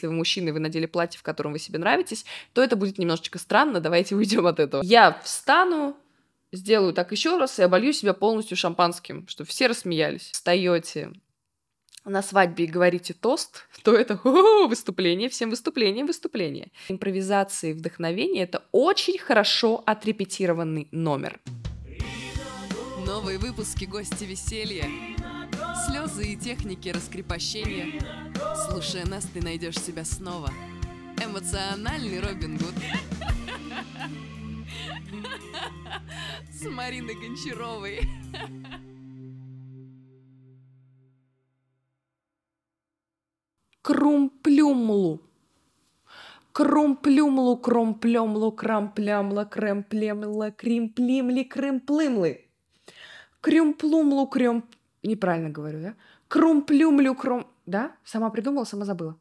если вы мужчина, и вы надели платье, в котором вы себе нравитесь, то это будет немножечко странно, давайте уйдем от этого. Я встану, сделаю так еще раз и оболью себя полностью шампанским, чтобы все рассмеялись. Встаете на свадьбе и говорите тост, то это выступление, всем выступление, выступление. Импровизация и вдохновение — это очень хорошо отрепетированный номер. Новые выпуски «Гости веселья». Слезы и техники раскрепощения. Слушая нас, ты найдешь себя снова. Эмоциональный Робин Гуд. С Мариной Гончаровой. Крумплюмлу. Крумплюмлу, кромплемлу, крамплямла, кремплемла, кримплимли, крымплымлы. Крюмплумлу, крем... Неправильно говорю, да? Крумплюмлю, кром... Да? Сама придумала, сама забыла.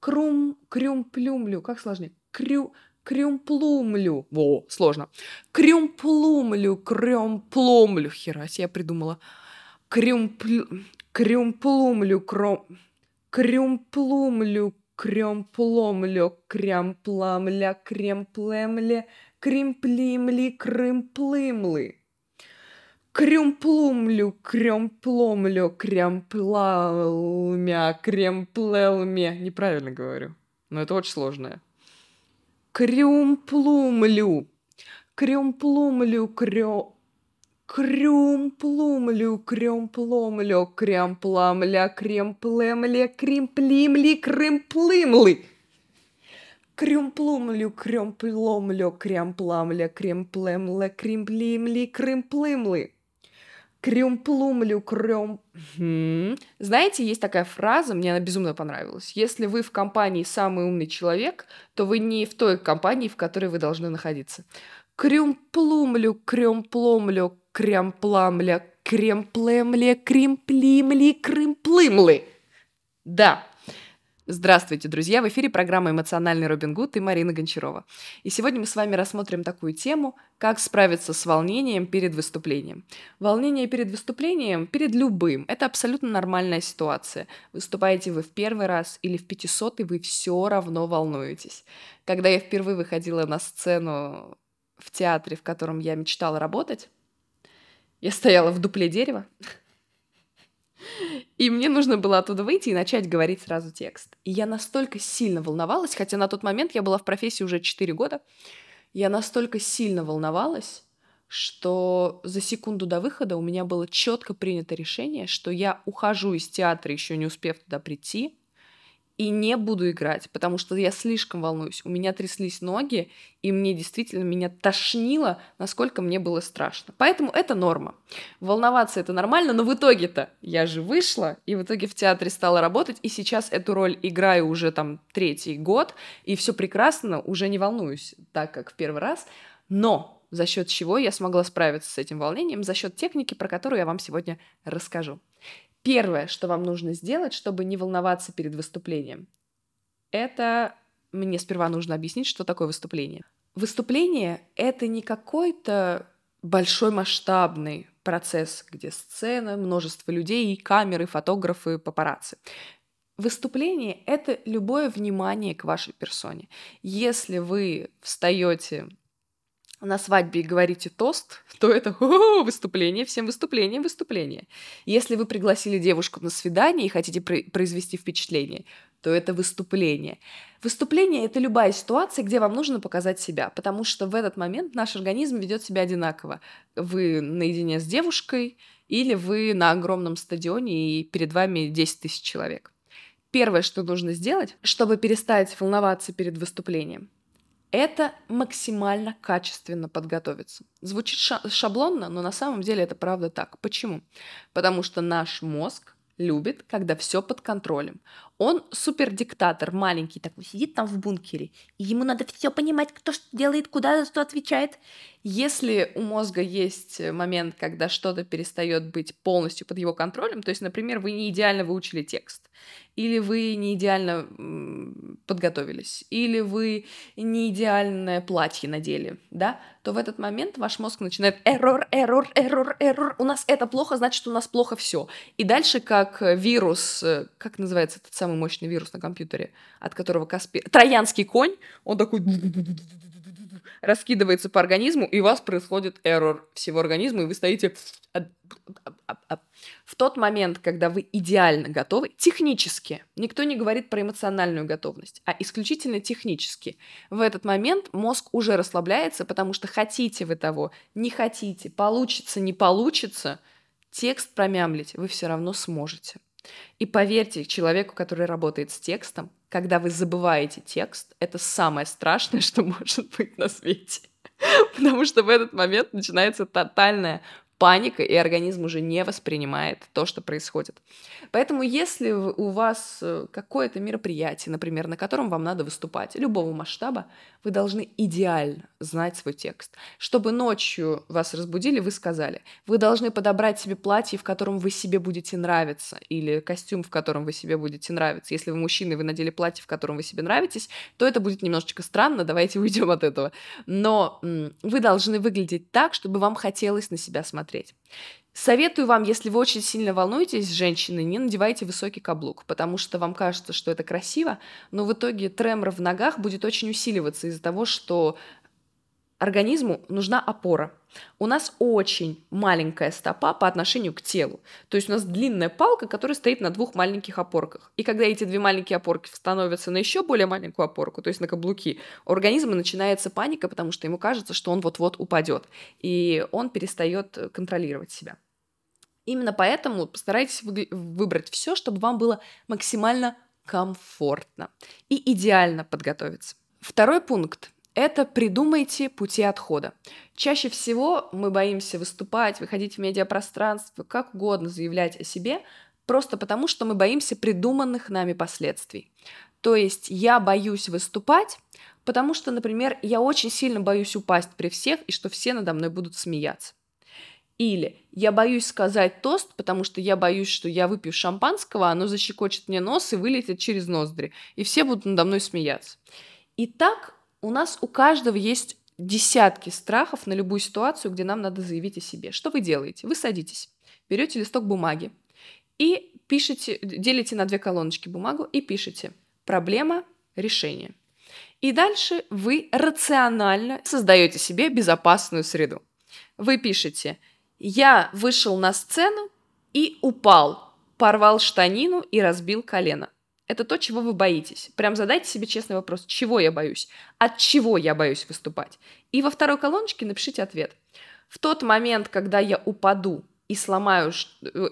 Крум, крюмплюмлю. Как сложнее? Крю, крюмплумлю. Во, сложно. Крюмплумлю, крюмплумлю. Хера себе я придумала. Крюмплю, крюмплумлю, кром... Крюмплумлю, крёмпломлю, крямпламля, кремплемле, кримплимли, крымплымлы. Крюмплумлю, крёмпломлю, крямпламя, кремплелме. Неправильно говорю, но это очень сложное. Крюмплумлю, крюмплумлю, крё... Крюмплумлю, крёмпломлю, крямпламля, кремплемле, кримплимли, крымплымлы. Крюмплумлю, крёмпломлю, крямпламля, кремплемле, кримплимли, крымплымлы. Крюмплумлю, крем... Хм. Знаете, есть такая фраза, мне она безумно понравилась. Если вы в компании самый умный человек, то вы не в той компании, в которой вы должны находиться. Крюмплумлю, крёмпломлю, крямпламля, кремплемле, кримплимли, крымплымлы. Да, Здравствуйте, друзья! В эфире программа «Эмоциональный Робин Гуд» и Марина Гончарова. И сегодня мы с вами рассмотрим такую тему, как справиться с волнением перед выступлением. Волнение перед выступлением, перед любым, это абсолютно нормальная ситуация. Выступаете вы в первый раз или в пятисотый, вы все равно волнуетесь. Когда я впервые выходила на сцену в театре, в котором я мечтала работать, я стояла в дупле дерева, и мне нужно было оттуда выйти и начать говорить сразу текст. И я настолько сильно волновалась, хотя на тот момент я была в профессии уже 4 года, я настолько сильно волновалась, что за секунду до выхода у меня было четко принято решение, что я ухожу из театра, еще не успев туда прийти, и не буду играть, потому что я слишком волнуюсь. У меня тряслись ноги, и мне действительно меня тошнило, насколько мне было страшно. Поэтому это норма. Волноваться это нормально, но в итоге-то я же вышла, и в итоге в театре стала работать, и сейчас эту роль играю уже там третий год, и все прекрасно, уже не волнуюсь так, как в первый раз. Но за счет чего я смогла справиться с этим волнением, за счет техники, про которую я вам сегодня расскажу. Первое, что вам нужно сделать, чтобы не волноваться перед выступлением, это мне сперва нужно объяснить, что такое выступление. Выступление — это не какой-то большой масштабный процесс, где сцена, множество людей, камеры, фотографы, папарацци. Выступление — это любое внимание к вашей персоне. Если вы встаете на свадьбе говорите тост, то это выступление, всем выступление, выступление. Если вы пригласили девушку на свидание и хотите произвести впечатление, то это выступление. Выступление — это любая ситуация, где вам нужно показать себя, потому что в этот момент наш организм ведет себя одинаково. Вы наедине с девушкой или вы на огромном стадионе и перед вами 10 тысяч человек. Первое, что нужно сделать, чтобы перестать волноваться перед выступлением, это максимально качественно подготовиться. Звучит шаблонно, но на самом деле это правда так. Почему? Потому что наш мозг любит, когда все под контролем. Он супердиктатор, маленький, такой сидит там в бункере, и ему надо все понимать, кто что делает, куда за что отвечает. Если у мозга есть момент, когда что-то перестает быть полностью под его контролем, то есть, например, вы не идеально выучили текст, или вы не идеально подготовились, или вы не идеальное платье надели, да, то в этот момент ваш мозг начинает эррор, эррор, эррор, эррор, у нас это плохо, значит, у нас плохо все. И дальше как вирус, э, как называется этот самый мощный вирус на компьютере, от которого Каспи... Троянский конь, он такой раскидывается по организму, и у вас происходит эррор всего организма, и вы стоите в тот момент, когда вы идеально готовы, технически, никто не говорит про эмоциональную готовность, а исключительно технически, в этот момент мозг уже расслабляется, потому что хотите вы того, не хотите, получится, не получится, текст промямлить вы все равно сможете. И поверьте человеку, который работает с текстом, когда вы забываете текст, это самое страшное, что может быть на свете. Потому что в этот момент начинается тотальная паника, и организм уже не воспринимает то, что происходит. Поэтому если у вас э, какое-то мероприятие, например, на котором вам надо выступать, любого масштаба, вы должны идеально знать свой текст. Чтобы ночью вас разбудили, вы сказали. Вы должны подобрать себе платье, в котором вы себе будете нравиться, или костюм, в котором вы себе будете нравиться. Если вы мужчина, вы надели платье, в котором вы себе нравитесь, то это будет немножечко странно, давайте уйдем от этого. Но вы должны выглядеть так, чтобы вам хотелось на себя смотреть. Советую вам, если вы очень сильно волнуетесь, женщины, не надевайте высокий каблук, потому что вам кажется, что это красиво, но в итоге тремор в ногах будет очень усиливаться из-за того, что организму нужна опора. У нас очень маленькая стопа по отношению к телу. То есть у нас длинная палка, которая стоит на двух маленьких опорках. И когда эти две маленькие опорки становятся на еще более маленькую опорку, то есть на каблуки, у организма начинается паника, потому что ему кажется, что он вот-вот упадет. И он перестает контролировать себя. Именно поэтому постарайтесь выбрать все, чтобы вам было максимально комфортно и идеально подготовиться. Второй пункт это придумайте пути отхода. Чаще всего мы боимся выступать, выходить в медиапространство, как угодно заявлять о себе, просто потому что мы боимся придуманных нами последствий. То есть я боюсь выступать, потому что, например, я очень сильно боюсь упасть при всех и что все надо мной будут смеяться. Или я боюсь сказать тост, потому что я боюсь, что я выпью шампанского, оно защекочет мне нос и вылетит через ноздри, и все будут надо мной смеяться. И так у нас у каждого есть десятки страхов на любую ситуацию, где нам надо заявить о себе. Что вы делаете? Вы садитесь, берете листок бумаги и пишете, делите на две колоночки бумагу и пишете проблема, решение. И дальше вы рационально создаете себе безопасную среду. Вы пишете «Я вышел на сцену и упал, порвал штанину и разбил колено». Это то, чего вы боитесь. Прям задайте себе честный вопрос, чего я боюсь, от чего я боюсь выступать. И во второй колоночке напишите ответ. В тот момент, когда я упаду и сломаю,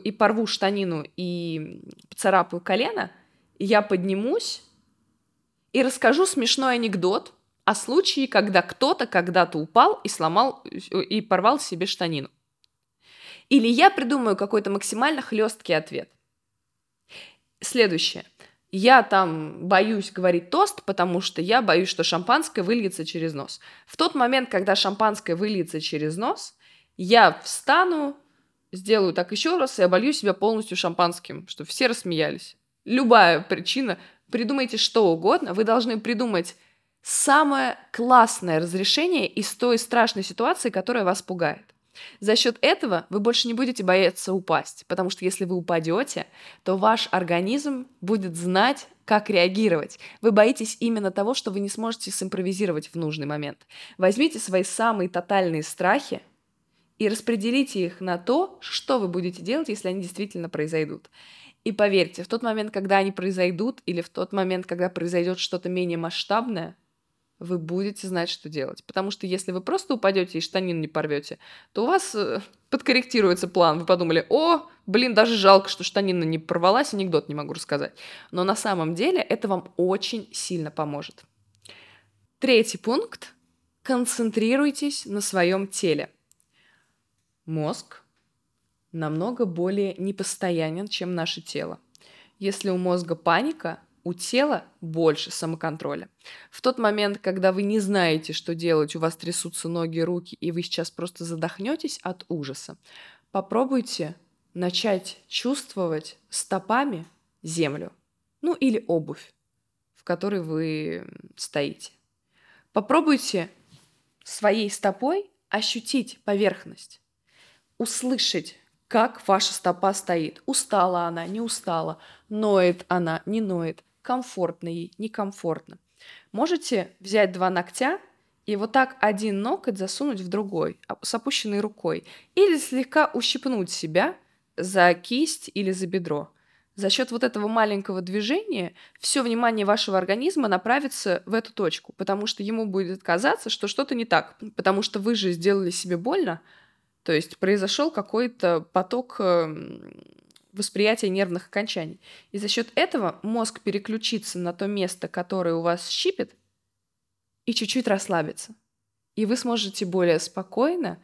и порву штанину и царапаю колено, я поднимусь и расскажу смешной анекдот о случае, когда кто-то когда-то упал и сломал и порвал себе штанину. Или я придумаю какой-то максимально хлесткий ответ. Следующее я там боюсь говорить тост, потому что я боюсь, что шампанское выльется через нос. В тот момент, когда шампанское выльется через нос, я встану, сделаю так еще раз и оболью себя полностью шампанским, чтобы все рассмеялись. Любая причина, придумайте что угодно, вы должны придумать самое классное разрешение из той страшной ситуации, которая вас пугает. За счет этого вы больше не будете бояться упасть, потому что если вы упадете, то ваш организм будет знать, как реагировать. Вы боитесь именно того, что вы не сможете симпровизировать в нужный момент. Возьмите свои самые тотальные страхи и распределите их на то, что вы будете делать, если они действительно произойдут. И поверьте, в тот момент, когда они произойдут, или в тот момент, когда произойдет что-то менее масштабное, вы будете знать, что делать. Потому что если вы просто упадете и штанин не порвете, то у вас э, подкорректируется план. Вы подумали, о, блин, даже жалко, что штанина не порвалась, анекдот не могу рассказать. Но на самом деле это вам очень сильно поможет. Третий пункт. Концентрируйтесь на своем теле. Мозг намного более непостоянен, чем наше тело. Если у мозга паника, у тела больше самоконтроля. В тот момент, когда вы не знаете, что делать, у вас трясутся ноги, руки, и вы сейчас просто задохнетесь от ужаса, попробуйте начать чувствовать стопами землю, ну или обувь. в которой вы стоите. Попробуйте своей стопой ощутить поверхность, услышать, как ваша стопа стоит. Устала она, не устала, ноет она, не ноет, комфортно ей, некомфортно. Можете взять два ногтя и вот так один ноготь засунуть в другой, с опущенной рукой, или слегка ущипнуть себя за кисть или за бедро. За счет вот этого маленького движения все внимание вашего организма направится в эту точку, потому что ему будет казаться, что что-то не так, потому что вы же сделали себе больно, то есть произошел какой-то поток эм, восприятия нервных окончаний. И за счет этого мозг переключится на то место, которое у вас щипет, и чуть-чуть расслабится. И вы сможете более спокойно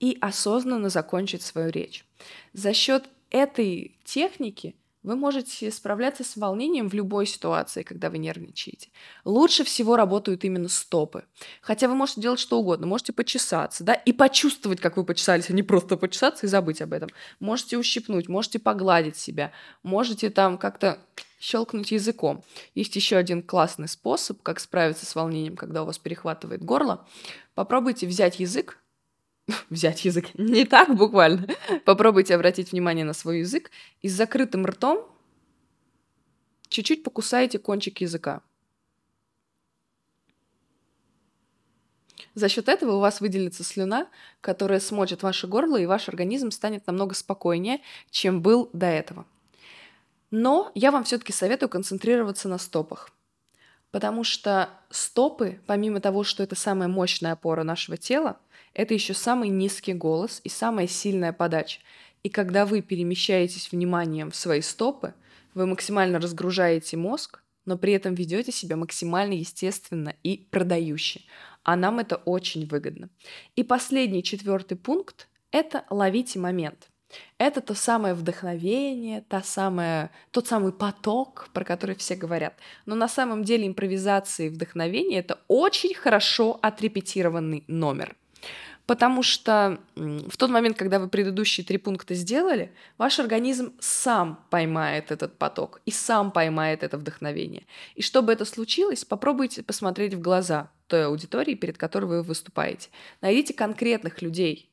и осознанно закончить свою речь. За счет этой техники вы можете справляться с волнением в любой ситуации, когда вы нервничаете. Лучше всего работают именно стопы. Хотя вы можете делать что угодно. Можете почесаться, да, и почувствовать, как вы почесались, а не просто почесаться и забыть об этом. Можете ущипнуть, можете погладить себя, можете там как-то щелкнуть языком. Есть еще один классный способ, как справиться с волнением, когда у вас перехватывает горло. Попробуйте взять язык, взять язык, не так буквально. Попробуйте обратить внимание на свой язык и с закрытым ртом чуть-чуть покусайте кончик языка. За счет этого у вас выделится слюна, которая смочит ваше горло, и ваш организм станет намного спокойнее, чем был до этого. Но я вам все-таки советую концентрироваться на стопах. Потому что стопы, помимо того, что это самая мощная опора нашего тела, это еще самый низкий голос и самая сильная подача. И когда вы перемещаетесь вниманием в свои стопы, вы максимально разгружаете мозг, но при этом ведете себя максимально естественно и продающе. А нам это очень выгодно. И последний, четвертый пункт – это ловите момент – это то самое вдохновение, та самая, тот самый поток, про который все говорят. Но на самом деле импровизация и вдохновение — это очень хорошо отрепетированный номер. Потому что в тот момент, когда вы предыдущие три пункта сделали, ваш организм сам поймает этот поток и сам поймает это вдохновение. И чтобы это случилось, попробуйте посмотреть в глаза той аудитории, перед которой вы выступаете. Найдите конкретных людей,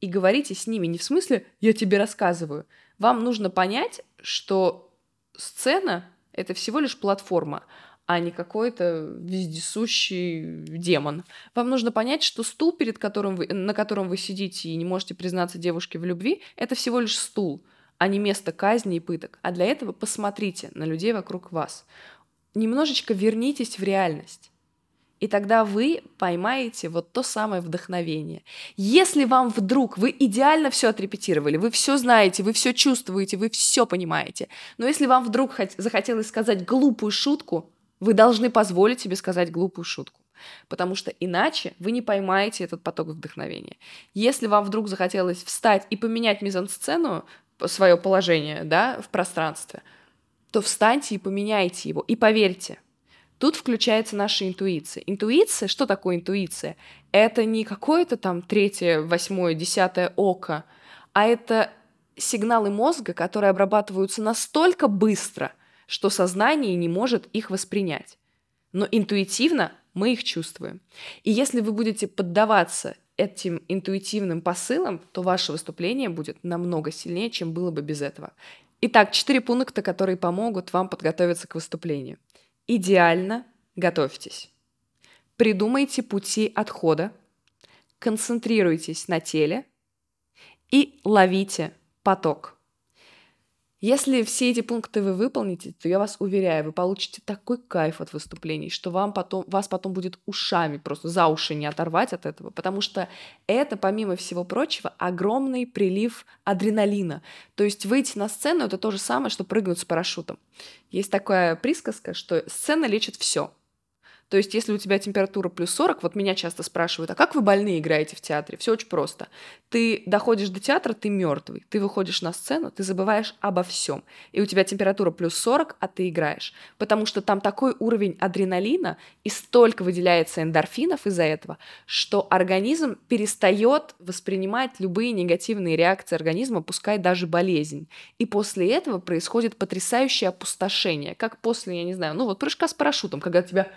и говорите с ними не в смысле «я тебе рассказываю». Вам нужно понять, что сцена — это всего лишь платформа, а не какой-то вездесущий демон. Вам нужно понять, что стул, перед которым вы, на котором вы сидите и не можете признаться девушке в любви, это всего лишь стул, а не место казни и пыток. А для этого посмотрите на людей вокруг вас. Немножечко вернитесь в реальность. И тогда вы поймаете вот то самое вдохновение. Если вам вдруг вы идеально все отрепетировали, вы все знаете, вы все чувствуете, вы все понимаете, но если вам вдруг захотелось сказать глупую шутку, вы должны позволить себе сказать глупую шутку. Потому что иначе вы не поймаете этот поток вдохновения. Если вам вдруг захотелось встать и поменять мизансцену, свое положение да, в пространстве, то встаньте и поменяйте его. И поверьте, Тут включается наша интуиция. Интуиция, что такое интуиция? Это не какое-то там третье, восьмое, десятое око, а это сигналы мозга, которые обрабатываются настолько быстро, что сознание не может их воспринять. Но интуитивно мы их чувствуем. И если вы будете поддаваться этим интуитивным посылам, то ваше выступление будет намного сильнее, чем было бы без этого. Итак, четыре пункта, которые помогут вам подготовиться к выступлению. Идеально готовьтесь. Придумайте пути отхода, концентрируйтесь на теле и ловите поток. Если все эти пункты вы выполните, то я вас уверяю, вы получите такой кайф от выступлений, что вам потом, вас потом будет ушами просто за уши не оторвать от этого, потому что это, помимо всего прочего, огромный прилив адреналина. То есть выйти на сцену — это то же самое, что прыгнуть с парашютом. Есть такая присказка, что сцена лечит все. То есть, если у тебя температура плюс 40, вот меня часто спрашивают, а как вы больные играете в театре? Все очень просто. Ты доходишь до театра, ты мертвый. Ты выходишь на сцену, ты забываешь обо всем. И у тебя температура плюс 40, а ты играешь. Потому что там такой уровень адреналина и столько выделяется эндорфинов из-за этого, что организм перестает воспринимать любые негативные реакции организма, пускай даже болезнь. И после этого происходит потрясающее опустошение, как после, я не знаю, ну вот прыжка с парашютом, когда тебя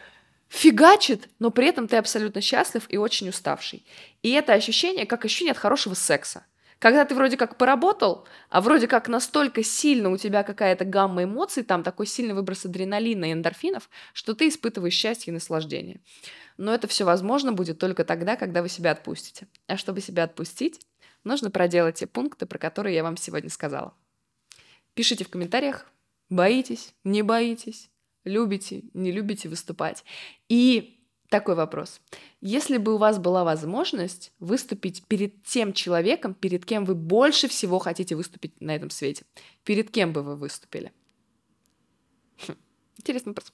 фигачит, но при этом ты абсолютно счастлив и очень уставший. И это ощущение, как ощущение от хорошего секса. Когда ты вроде как поработал, а вроде как настолько сильно у тебя какая-то гамма эмоций, там такой сильный выброс адреналина и эндорфинов, что ты испытываешь счастье и наслаждение. Но это все возможно будет только тогда, когда вы себя отпустите. А чтобы себя отпустить, нужно проделать те пункты, про которые я вам сегодня сказала. Пишите в комментариях, боитесь, не боитесь, любите, не любите выступать. И такой вопрос. Если бы у вас была возможность выступить перед тем человеком, перед кем вы больше всего хотите выступить на этом свете, перед кем бы вы выступили? Хм, интересный вопрос.